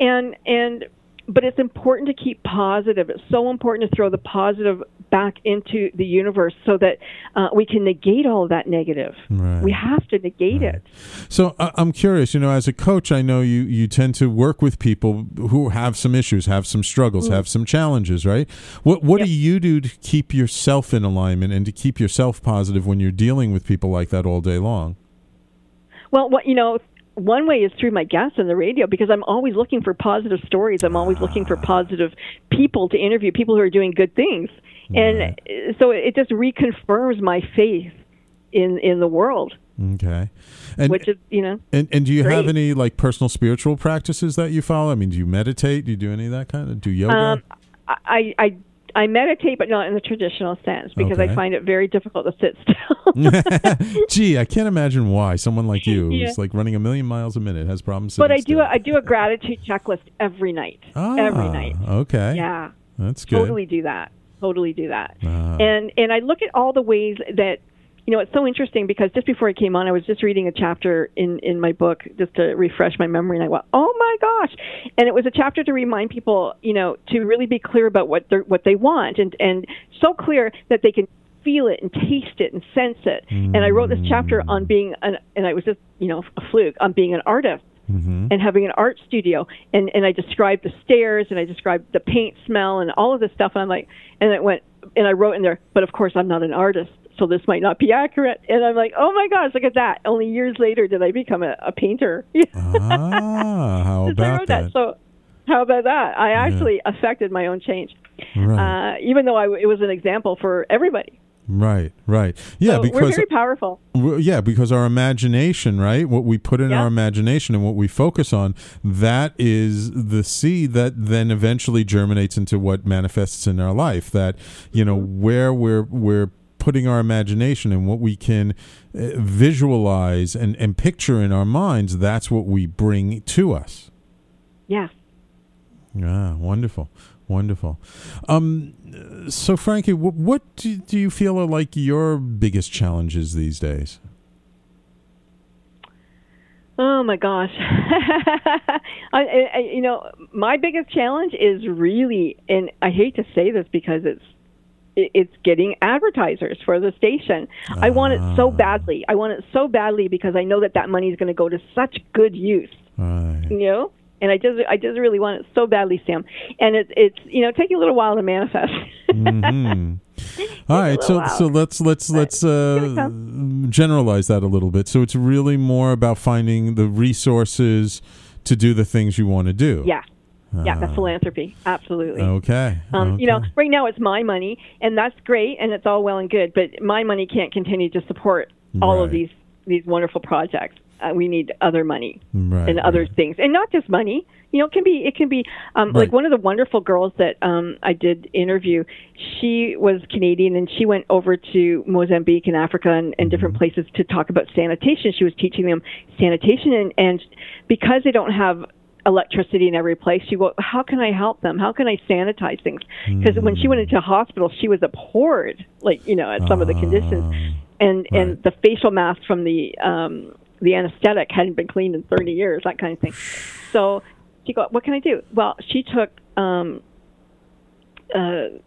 Speaker 2: And and but it's important to keep positive. It's so important to throw the positive back into the universe so that uh, we can negate all of that negative. Right. We have to negate right. it.
Speaker 1: So uh, I'm curious, you know, as a coach, I know you, you tend to work with people who have some issues, have some struggles, mm have some challenges, right? What what yep. do you do to keep yourself in alignment and to keep yourself positive when you're dealing with people like that all day long?
Speaker 2: Well, what you know, one way is through my guests on the radio because I'm always looking for positive stories. I'm always looking for positive people to interview, people who are doing good things. And so it just reconfirms my faith in in the world.
Speaker 1: Okay.
Speaker 2: And, which is, you know.
Speaker 1: And and do you great. have any like personal spiritual practices that you follow? I mean, do you meditate? Do you do any of that kind of do yoga? Um,
Speaker 2: I I I meditate, but not in the traditional sense because okay. I find it very difficult to sit still.
Speaker 1: Gee, I can't imagine why someone like you, yeah. who's like running a million miles a minute, has problems.
Speaker 2: But I
Speaker 1: still.
Speaker 2: do a, I do a gratitude checklist every night.
Speaker 1: Ah,
Speaker 2: every night.
Speaker 1: Okay.
Speaker 2: Yeah.
Speaker 1: That's good.
Speaker 2: Totally do that. Totally do that. Uh, and and I look at all the ways that you know, it's so interesting because just before I came on, I was just reading a chapter in in my book just to refresh my memory, and I went, "Oh my gosh!" And it was a chapter to remind people, you know, to really be clear about what they what they want, and and so clear that they can feel it and taste it and sense it. Mm-hmm. And I wrote this chapter on being an, and I was just, you know, a fluke on being an artist. Mm-hmm. and having an art studio and and I described the stairs and I described the paint smell and all of this stuff and I'm like and it went and I wrote in there but of course I'm not an artist so this might not be accurate. And I'm like, oh my gosh, look at that. Only years later did I become a, a painter.
Speaker 1: ah, how about that?
Speaker 2: that? So how about that? I actually yeah. affected my own change, right. uh, even though I, it was an example for everybody.
Speaker 1: Right, right. Yeah,
Speaker 2: so
Speaker 1: because
Speaker 2: we're very powerful.
Speaker 1: Yeah, because our imagination, right? What we put in yeah. our imagination and what we focus on, that is the seed that then eventually germinates into what manifests in our life. That, you know, mm-hmm. where we're we're putting our imagination and what we can uh, visualize and, and picture in our minds, that's what we bring to us.
Speaker 2: Yeah.
Speaker 1: Ah, wonderful. Wonderful. Um, so, Frankie, what, what do, do you feel are like your biggest challenges these days?
Speaker 2: Oh my gosh. I, I, you know, my biggest challenge is really, and I hate to say this because it's it's getting advertisers for the station. Uh, I want it so ah. badly. I want it so badly because I know that that money is going to go to such good use. Right. You know, and I just I just really want it so badly, Sam. And it's it's you know taking a little while to manifest.
Speaker 1: mm-hmm. All right, so while. so let's let's but let's uh, generalize that a little bit. So it's really more about finding the resources to do the things you want to do.
Speaker 2: Yeah. Yeah, that's ah. philanthropy. Absolutely.
Speaker 1: Okay. Um,
Speaker 2: okay. You know, right now it's my money, and that's great, and it's all well and good. But my money can't continue to support all of these these wonderful projects. Uh, we need other money right, and other right. things, and not just money. You know, it can be it can be um, like one of the wonderful girls that um, I did interview. She was Canadian, and she went over to Mozambique and Africa and, and mm-hmm. different places to talk about sanitation. She was teaching them sanitation, and, and because they don't have electricity in every place. She go, how can I help them? How can I sanitize things? Because mm. when she went into hospital, she was abhorred, like you know, at some uh, of the conditions, ah, and right. and the facial mask from the um, the anesthetic hadn't been cleaned in 30 years, that kind of thing. So she go, what can I do? Well, she took um, uh,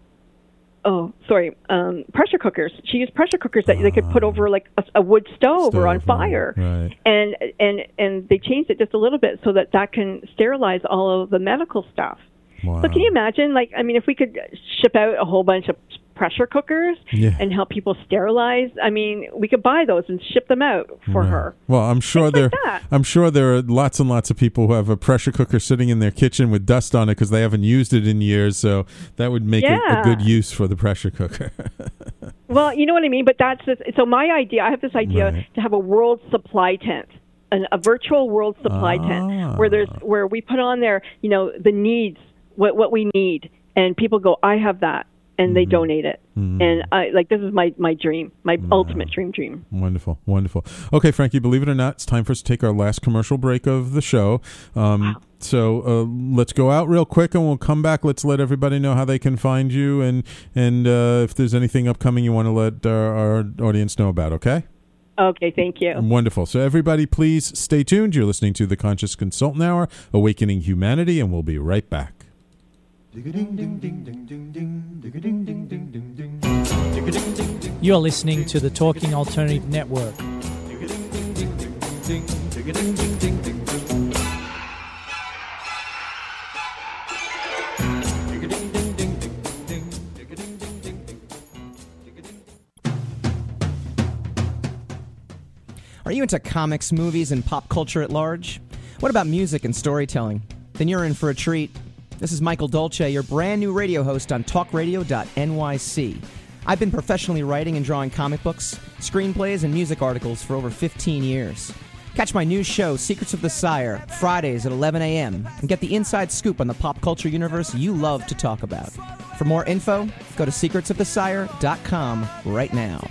Speaker 2: oh sorry um, pressure cookers she used pressure cookers that uh, they could put over like a, a wood stove, stove, or on fire
Speaker 1: right.
Speaker 2: and and and they changed it just a little bit so that that can sterilize all of the medical stuff wow. so can you imagine like i mean if we could ship out a whole bunch of pressure cookers yeah. and help people sterilize. I mean, we could buy those and ship them out for her.
Speaker 1: Well, I'm sure there. Like I'm sure there are lots and lots of people who have a pressure cooker sitting in their kitchen with dust on it because they haven't used it in years. So that would make yeah. it a good use for the pressure cooker.
Speaker 2: well, you know what I mean. But that's just, so my idea. I have this idea right. to have a world supply tent. An, a virtual world supply ah. tent where there's where we put on there, you know, the needs, what what we need, and people go, I have that and mm-hmm. they donate it. Mm-hmm. And I like this is my my dream, my ultimate dream dream.
Speaker 1: Wonderful, wonderful. Okay, Frankie, believe it or not, it's time for us to take our last commercial break of the show. Um, wow. So uh, let's go out real quick, and we'll come back. Let's let everybody know how they can find you, and and uh, if there's anything upcoming you want to let our, our audience know about. Okay.
Speaker 2: Okay, thank you.
Speaker 1: Wonderful. So, everybody, please stay tuned. You're listening to the Conscious Consultant Hour, Awakening Humanity, and we'll be right back.
Speaker 3: You're listening to the Talking Alternative Network.
Speaker 6: Are you into comics, movies, and pop culture at large? What about music and storytelling? Then you're in for a treat. This is Michael Dolce, your brand new radio host on talkradio.nyc. I've been professionally writing and drawing comic books, screenplays, and music articles for over 15 years. Catch my new show, Secrets of the Sire, Fridays at 11 a.m., and get the inside scoop on the pop culture universe you love to talk about. For more info, go to secretsofthesire.com right now.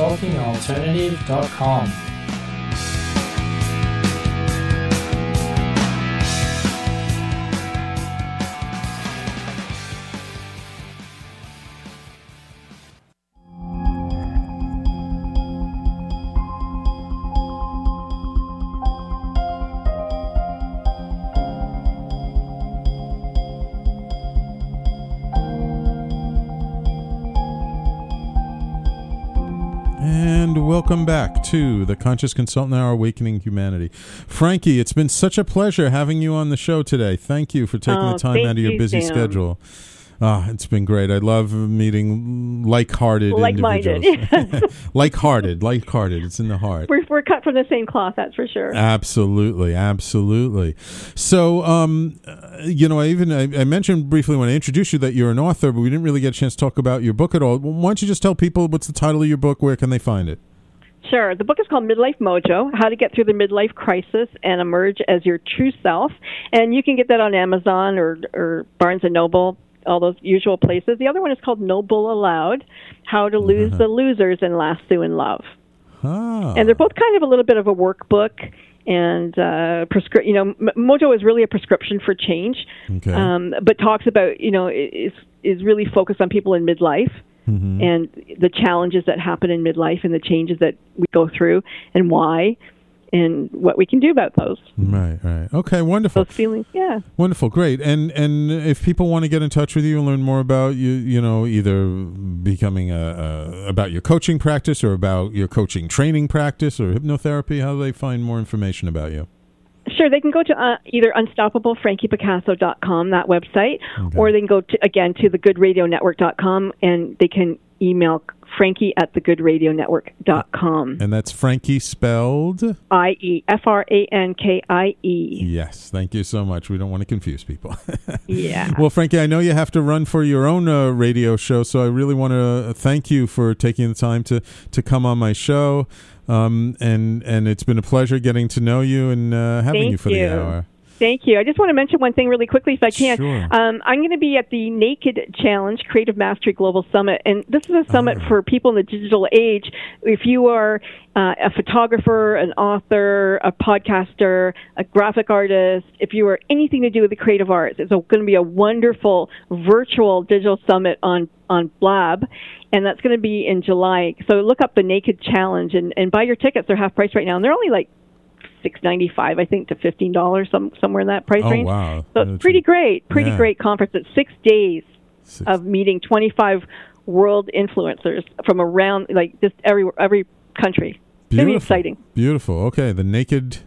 Speaker 3: TalkingAlternative.com.
Speaker 1: back to the Conscious Consultant Hour Awakening Humanity. Frankie, it's been such a pleasure having you on the show today. Thank you for taking
Speaker 2: Oh,
Speaker 1: the time out of your
Speaker 2: you,
Speaker 1: busy
Speaker 2: Sam.
Speaker 1: schedule. Ah, it's been great. I love meeting like-hearted
Speaker 2: Like-minded,
Speaker 1: individuals. like-hearted, like-hearted. It's in the heart.
Speaker 2: We're, we're cut from the same cloth, that's for sure.
Speaker 1: Absolutely, absolutely. So, um, you know, I even I, I mentioned briefly when I introduced you that you're an author, but we didn't really get a chance to talk about your book at all. Why don't you just tell people what's the title of your book? Where can they find it?
Speaker 2: Sure. The book is called Midlife Mojo How to Get Through the Midlife Crisis and Emerge as Your True Self. And you can get that on Amazon or, or Barnes and Noble, all those usual places. The other one is called No Bull Allowed How to Lose the Losers and Lasso in Love.
Speaker 1: Ah,
Speaker 2: And they're both kind of a little bit of a workbook. And uh, prescri- you know, M- Mojo is really a prescription for change,
Speaker 1: Okay.
Speaker 2: um, but talks about you know is is really focused on people in midlife
Speaker 1: Mm-hmm.
Speaker 2: and the challenges that happen in midlife and the changes that we go through and why and what we can do about those
Speaker 1: right, right. Okay, wonderful.
Speaker 2: those feelings. Yeah.
Speaker 1: Wonderful, great. And and if people want to get in touch with you and learn more about you, you know, either becoming a, a about your coaching practice or about your coaching training practice or hypnotherapy, how do they find more information about you?
Speaker 2: Sure, they can go to uh, either unstoppablefrankiepicasso.com, that website,
Speaker 1: Okay.
Speaker 2: or they can go to, again to thegoodradio.network.com and they can email frankie at thegoodradio.network.com.
Speaker 1: And that's Frankie spelled.
Speaker 2: I E F R A N K I E.
Speaker 1: Yes, thank you so much. We don't want to confuse people.
Speaker 2: Yeah.
Speaker 1: well, Frankie, I know you have to run for your own uh, radio show, so I really want to thank you for taking the time to to come on my show. Um, and and it's been a pleasure getting to know you and uh, having
Speaker 2: Thank
Speaker 1: you for
Speaker 2: you.
Speaker 1: the hour.
Speaker 2: Thank you. I just want to mention one thing really quickly, if I can.
Speaker 1: Sure.
Speaker 2: Um, I'm going to be at the Naked Challenge Creative Mastery Global Summit, and this is a summit
Speaker 1: Ah.
Speaker 2: for people in the digital age. If you are uh, a photographer, an author, a podcaster, a graphic artist, if you are anything to do with the creative arts, it's going to be a wonderful virtual digital summit on on Blab, and that's going to be in July. So look up the Naked Challenge and, and buy your tickets. They're half price right now, and they're only like six ninety five, I think, to fifteen dollars, some somewhere in that price
Speaker 1: Oh,
Speaker 2: range.
Speaker 1: wow.
Speaker 2: So
Speaker 1: That's
Speaker 2: pretty great, pretty
Speaker 1: yeah.
Speaker 2: great conference. It's six days
Speaker 1: Six-
Speaker 2: of meeting twenty five world influencers from around, like just every every country. It's
Speaker 1: Beautiful.
Speaker 2: exciting.
Speaker 1: Beautiful. Okay, the Naked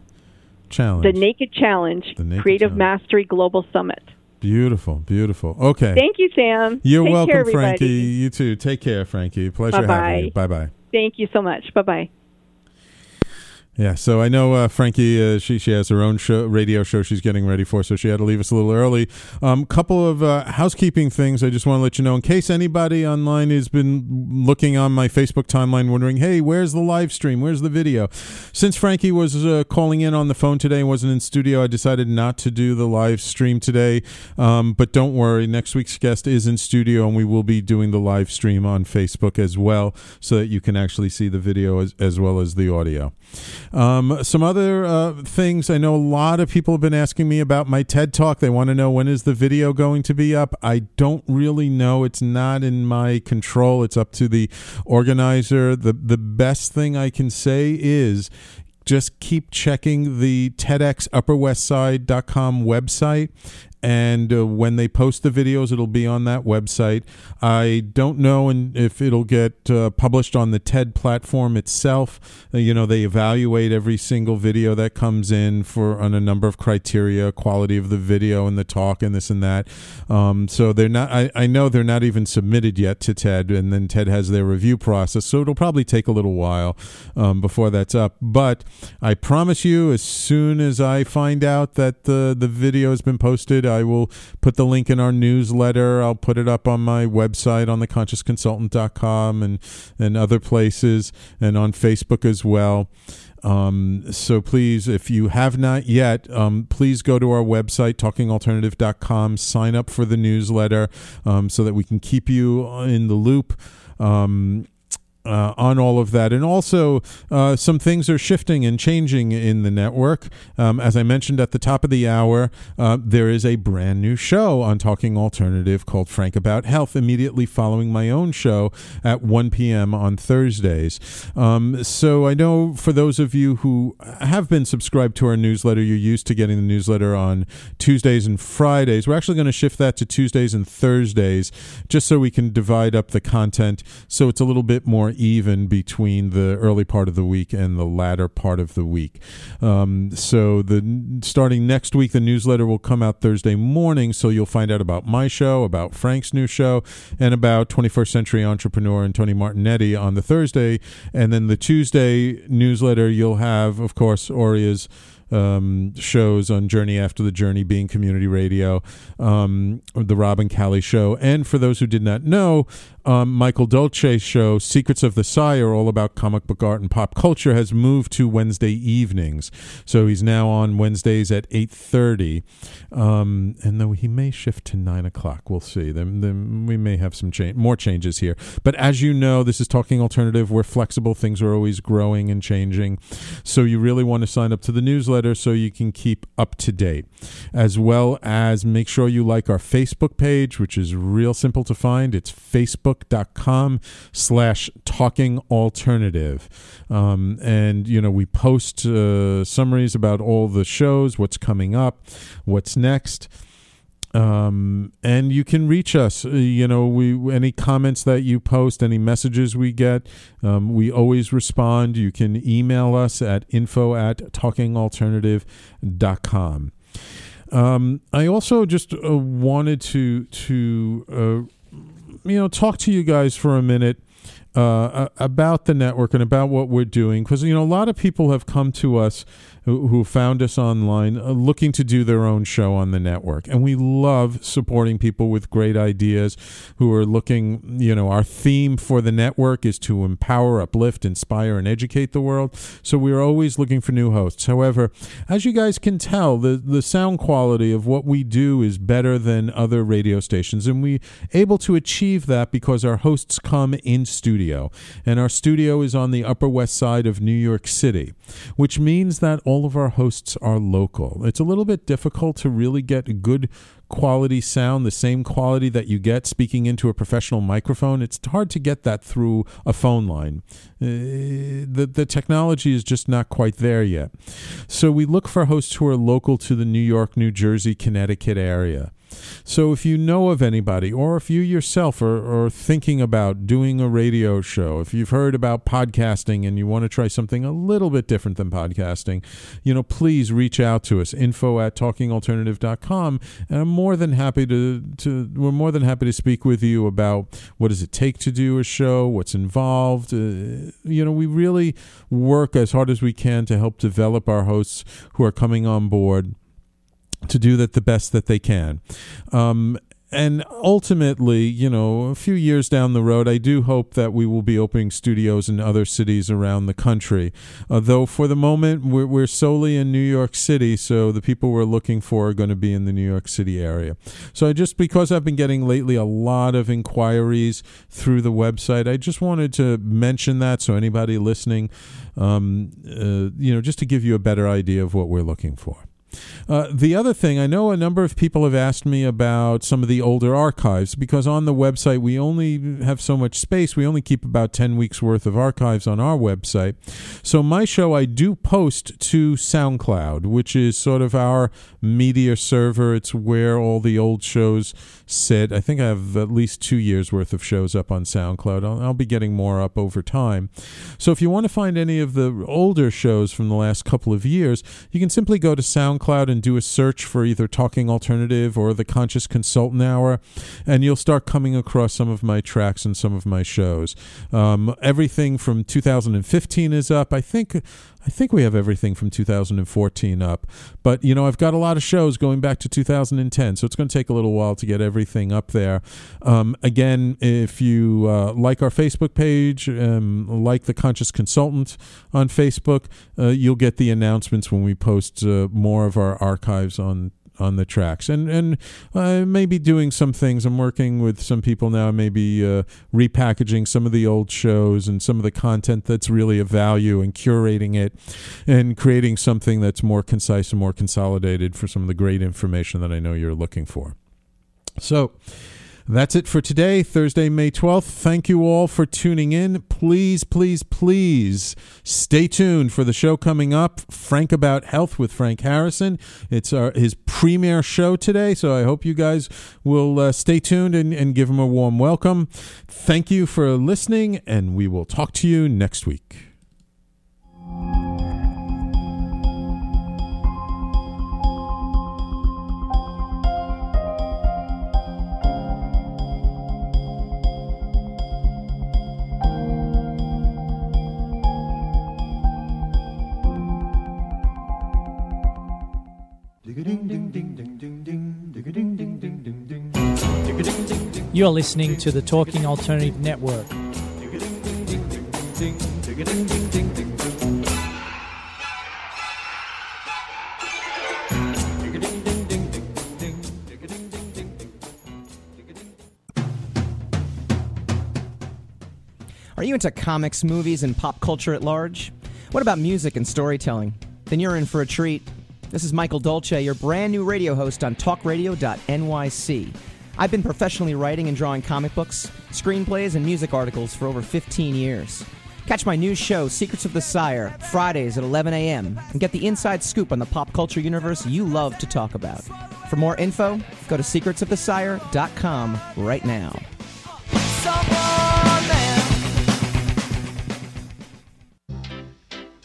Speaker 1: Challenge.
Speaker 2: The Naked Challenge,
Speaker 1: The Naked
Speaker 2: Creative
Speaker 1: Challenge.
Speaker 2: Mastery Global Summit.
Speaker 1: Beautiful, beautiful. Okay.
Speaker 2: Thank you, Sam.
Speaker 1: You're
Speaker 2: Take
Speaker 1: welcome,
Speaker 2: care.
Speaker 1: Frankie. You too. Take care, Frankie. Pleasure having
Speaker 2: Bye-bye.
Speaker 1: you. Bye bye.
Speaker 2: Thank you so much. Bye bye.
Speaker 1: Yeah, so I know uh, Frankie. Uh, she she has her own show, radio show. She's getting ready for, so she had to leave us a little early. Um, couple of uh, housekeeping things. I just want to let you know, in case anybody online has been looking on my Facebook timeline, wondering, "Hey, where's the live stream? Where's the video?" Since Frankie was uh, calling in on the phone today and wasn't in studio, I decided not to do the live stream today. Um, but don't worry, next week's guest is in studio, and we will be doing the live stream on Facebook as well, so that you can actually see the video as, as well as the audio. Um, some other uh, things I know a lot of people have been asking me about my TED talk. They want to know when is the video going to be up. I don't really know. It's not in my control. It's up to the organizer. the The best thing I can say is just keep checking the TEDxUpperWestSide.com website and uh, when they post the videos it'll be on that website. I don't know if it'll get uh, published on the ted platform itself. Uh, you know they evaluate every single video that comes in for on a number of criteria quality of the video and the talk and this and that. Um, so they're not I, I know they're not even submitted yet to ted and then ted has their review process so it'll probably take a little while um, before that's up. But i promise you as soon as i find out that the the video has been posted I will put the link in our newsletter. I'll put it up on my website on theconsciousconsultant.com and and other places and on Facebook as well. Um, so please, if you have not yet, um, please go to our website, talkingalternative.com, sign up for the newsletter um, so that we can keep you in the loop. Um, uh, on all of that. And also, uh, some things are shifting and changing in the network. Um, as I mentioned at the top of the hour, uh, there is a brand new show on Talking Alternative called Frank About Health, immediately following my own show at 1 p.m. on Thursdays. Um, so I know for those of you who have been subscribed to our newsletter, you're used to getting the newsletter on Tuesdays and Fridays. We're actually going to shift that to Tuesdays and Thursdays just so we can divide up the content so it's a little bit more even between the early part of the week and the latter part of the week. Um, so the starting next week, the newsletter will come out Thursday morning. So you'll find out about my show, about Frank's new show, and about 21st Century Entrepreneur and Tony Martinetti on the Thursday. And then the Tuesday newsletter, you'll have, of course, Oria's um, shows on Journey After the Journey, being community radio, um, the Rob and Callie show. And for those who did not know, um, Michael Dolce's show, Secrets of the Sire, all about comic book art and pop culture, has moved to Wednesday evenings. So he's now on Wednesdays at 8.30. Um, and though he may shift to 9 o'clock, we'll see. Then, then we may have some change, more changes here. But as you know, this is Talking Alternative. We're flexible. Things are always growing and changing. So you really want to sign up to the newsletter so you can keep up to date. As well as make sure you like our Facebook page, which is real simple to find. It's facebook.com slash talking alternative. Um, and, you know, we post uh, summaries about all the shows, what's coming up, what's next. Um, and you can reach us. Uh, you know, we any comments that you post, any messages we get, um, we always respond. You can email us at info at talkingalternative.com. Um, I also just uh, wanted to to uh, you know, talk to you guys for a minute uh, about the network and about what we're doing because you know a lot of people have come to us who, who found us online uh, looking to do their own show on the network. And we love supporting people with great ideas who are looking, you know, our theme for the network is to empower, uplift, inspire, and educate the world. So we're always looking for new hosts. However, as you guys can tell, the, the sound quality of what we do is better than other radio stations. And we able to achieve that because our hosts come in studio. And our studio is on the Upper West Side of New York City, which means that all of our hosts are local. It's a little bit difficult to really get good quality sound, the same quality that you get speaking into a professional microphone. It's hard to get that through a phone line. Uh, the, the technology is just not quite there yet. So we look for hosts who are local to the New York, New Jersey, Connecticut area. So if you know of anybody, or if you yourself are, are thinking about doing a radio show, if you've heard about podcasting and you want to try something a little bit different than podcasting, you know, please reach out to us, info at talkingalternative.com. And I'm more than happy to, to we're more than happy to speak with you about what does it take to do a show, what's involved. Uh, you know, we really work as hard as we can to help develop our hosts who are coming on board to do that the best that they can. Um, and ultimately, you know, a few years down the road, I do hope that we will be opening studios in other cities around the country. Uh, though for the moment, we're, we're solely in New York City, so the people we're looking for are going to be in the New York City area. So I just because I've been getting lately a lot of inquiries through the website, I just wanted to mention that so anybody listening, um, uh, you know, just to give you a better idea of what we're looking for. Uh, the other thing, I know a number of people have asked me about some of the older archives because on the website we only have so much space. We only keep about 10 weeks worth of archives on our website. So my show I do post to SoundCloud, which is sort of our media server. It's where all the old shows sit. I think I have at least two years worth of shows up on SoundCloud. I'll, I'll be getting more up over time. So if you want to find any of the older shows from the last couple of years, you can simply go to SoundCloud and do a search for either Talking Alternative or the Conscious Consultant Hour, and you'll start coming across some of my tracks and some of my shows. Um, everything from 2015 is up. I think I think we have everything from 2014 up. But, you know, I've got a lot of shows going back to 2010, so it's going to take a little while to get everything up there. Um, again, if you uh, like our Facebook page, um, like The Conscious Consultant on Facebook, uh, you'll get the announcements when we post uh, more of our archives on on the tracks. And and uh, maybe doing some things. I'm working with some people now maybe uh, repackaging some of the old shows and some of the content that's really of value and curating it and creating something that's more concise and more consolidated for some of the great information that i know you're looking for. So that's it for today, Thursday, May 12th. Thank you all for tuning in. Please, please, please stay tuned for the show coming up Frank About Health with Frank Harrison. It's our, his premiere show today, so I hope you guys will uh, stay tuned and, and give him a warm welcome. Thank you for listening, and we will talk to you next week.
Speaker 3: You're listening to the Talking Alternative Network.
Speaker 6: Are you into comics, movies, and pop culture at large? What about music and storytelling? Then you're in for a treat. This is Michael Dolce, your brand new radio host on talkradio.nyc. I've been professionally writing and drawing comic books, screenplays, and music articles for over 15 years. Catch my new show, Secrets of the Sire, Fridays at 11 a.m., and get the inside scoop on the pop culture universe you love to talk about. For more info, go to secretsofthesire.com right now.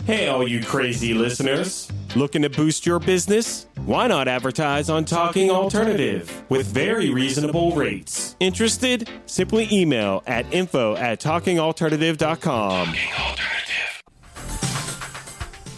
Speaker 7: Hey, all you crazy listeners. Looking to boost your business? Why not advertise on Talking Alternative with very reasonable rates? Interested? Simply email at info at talkingalternative.com.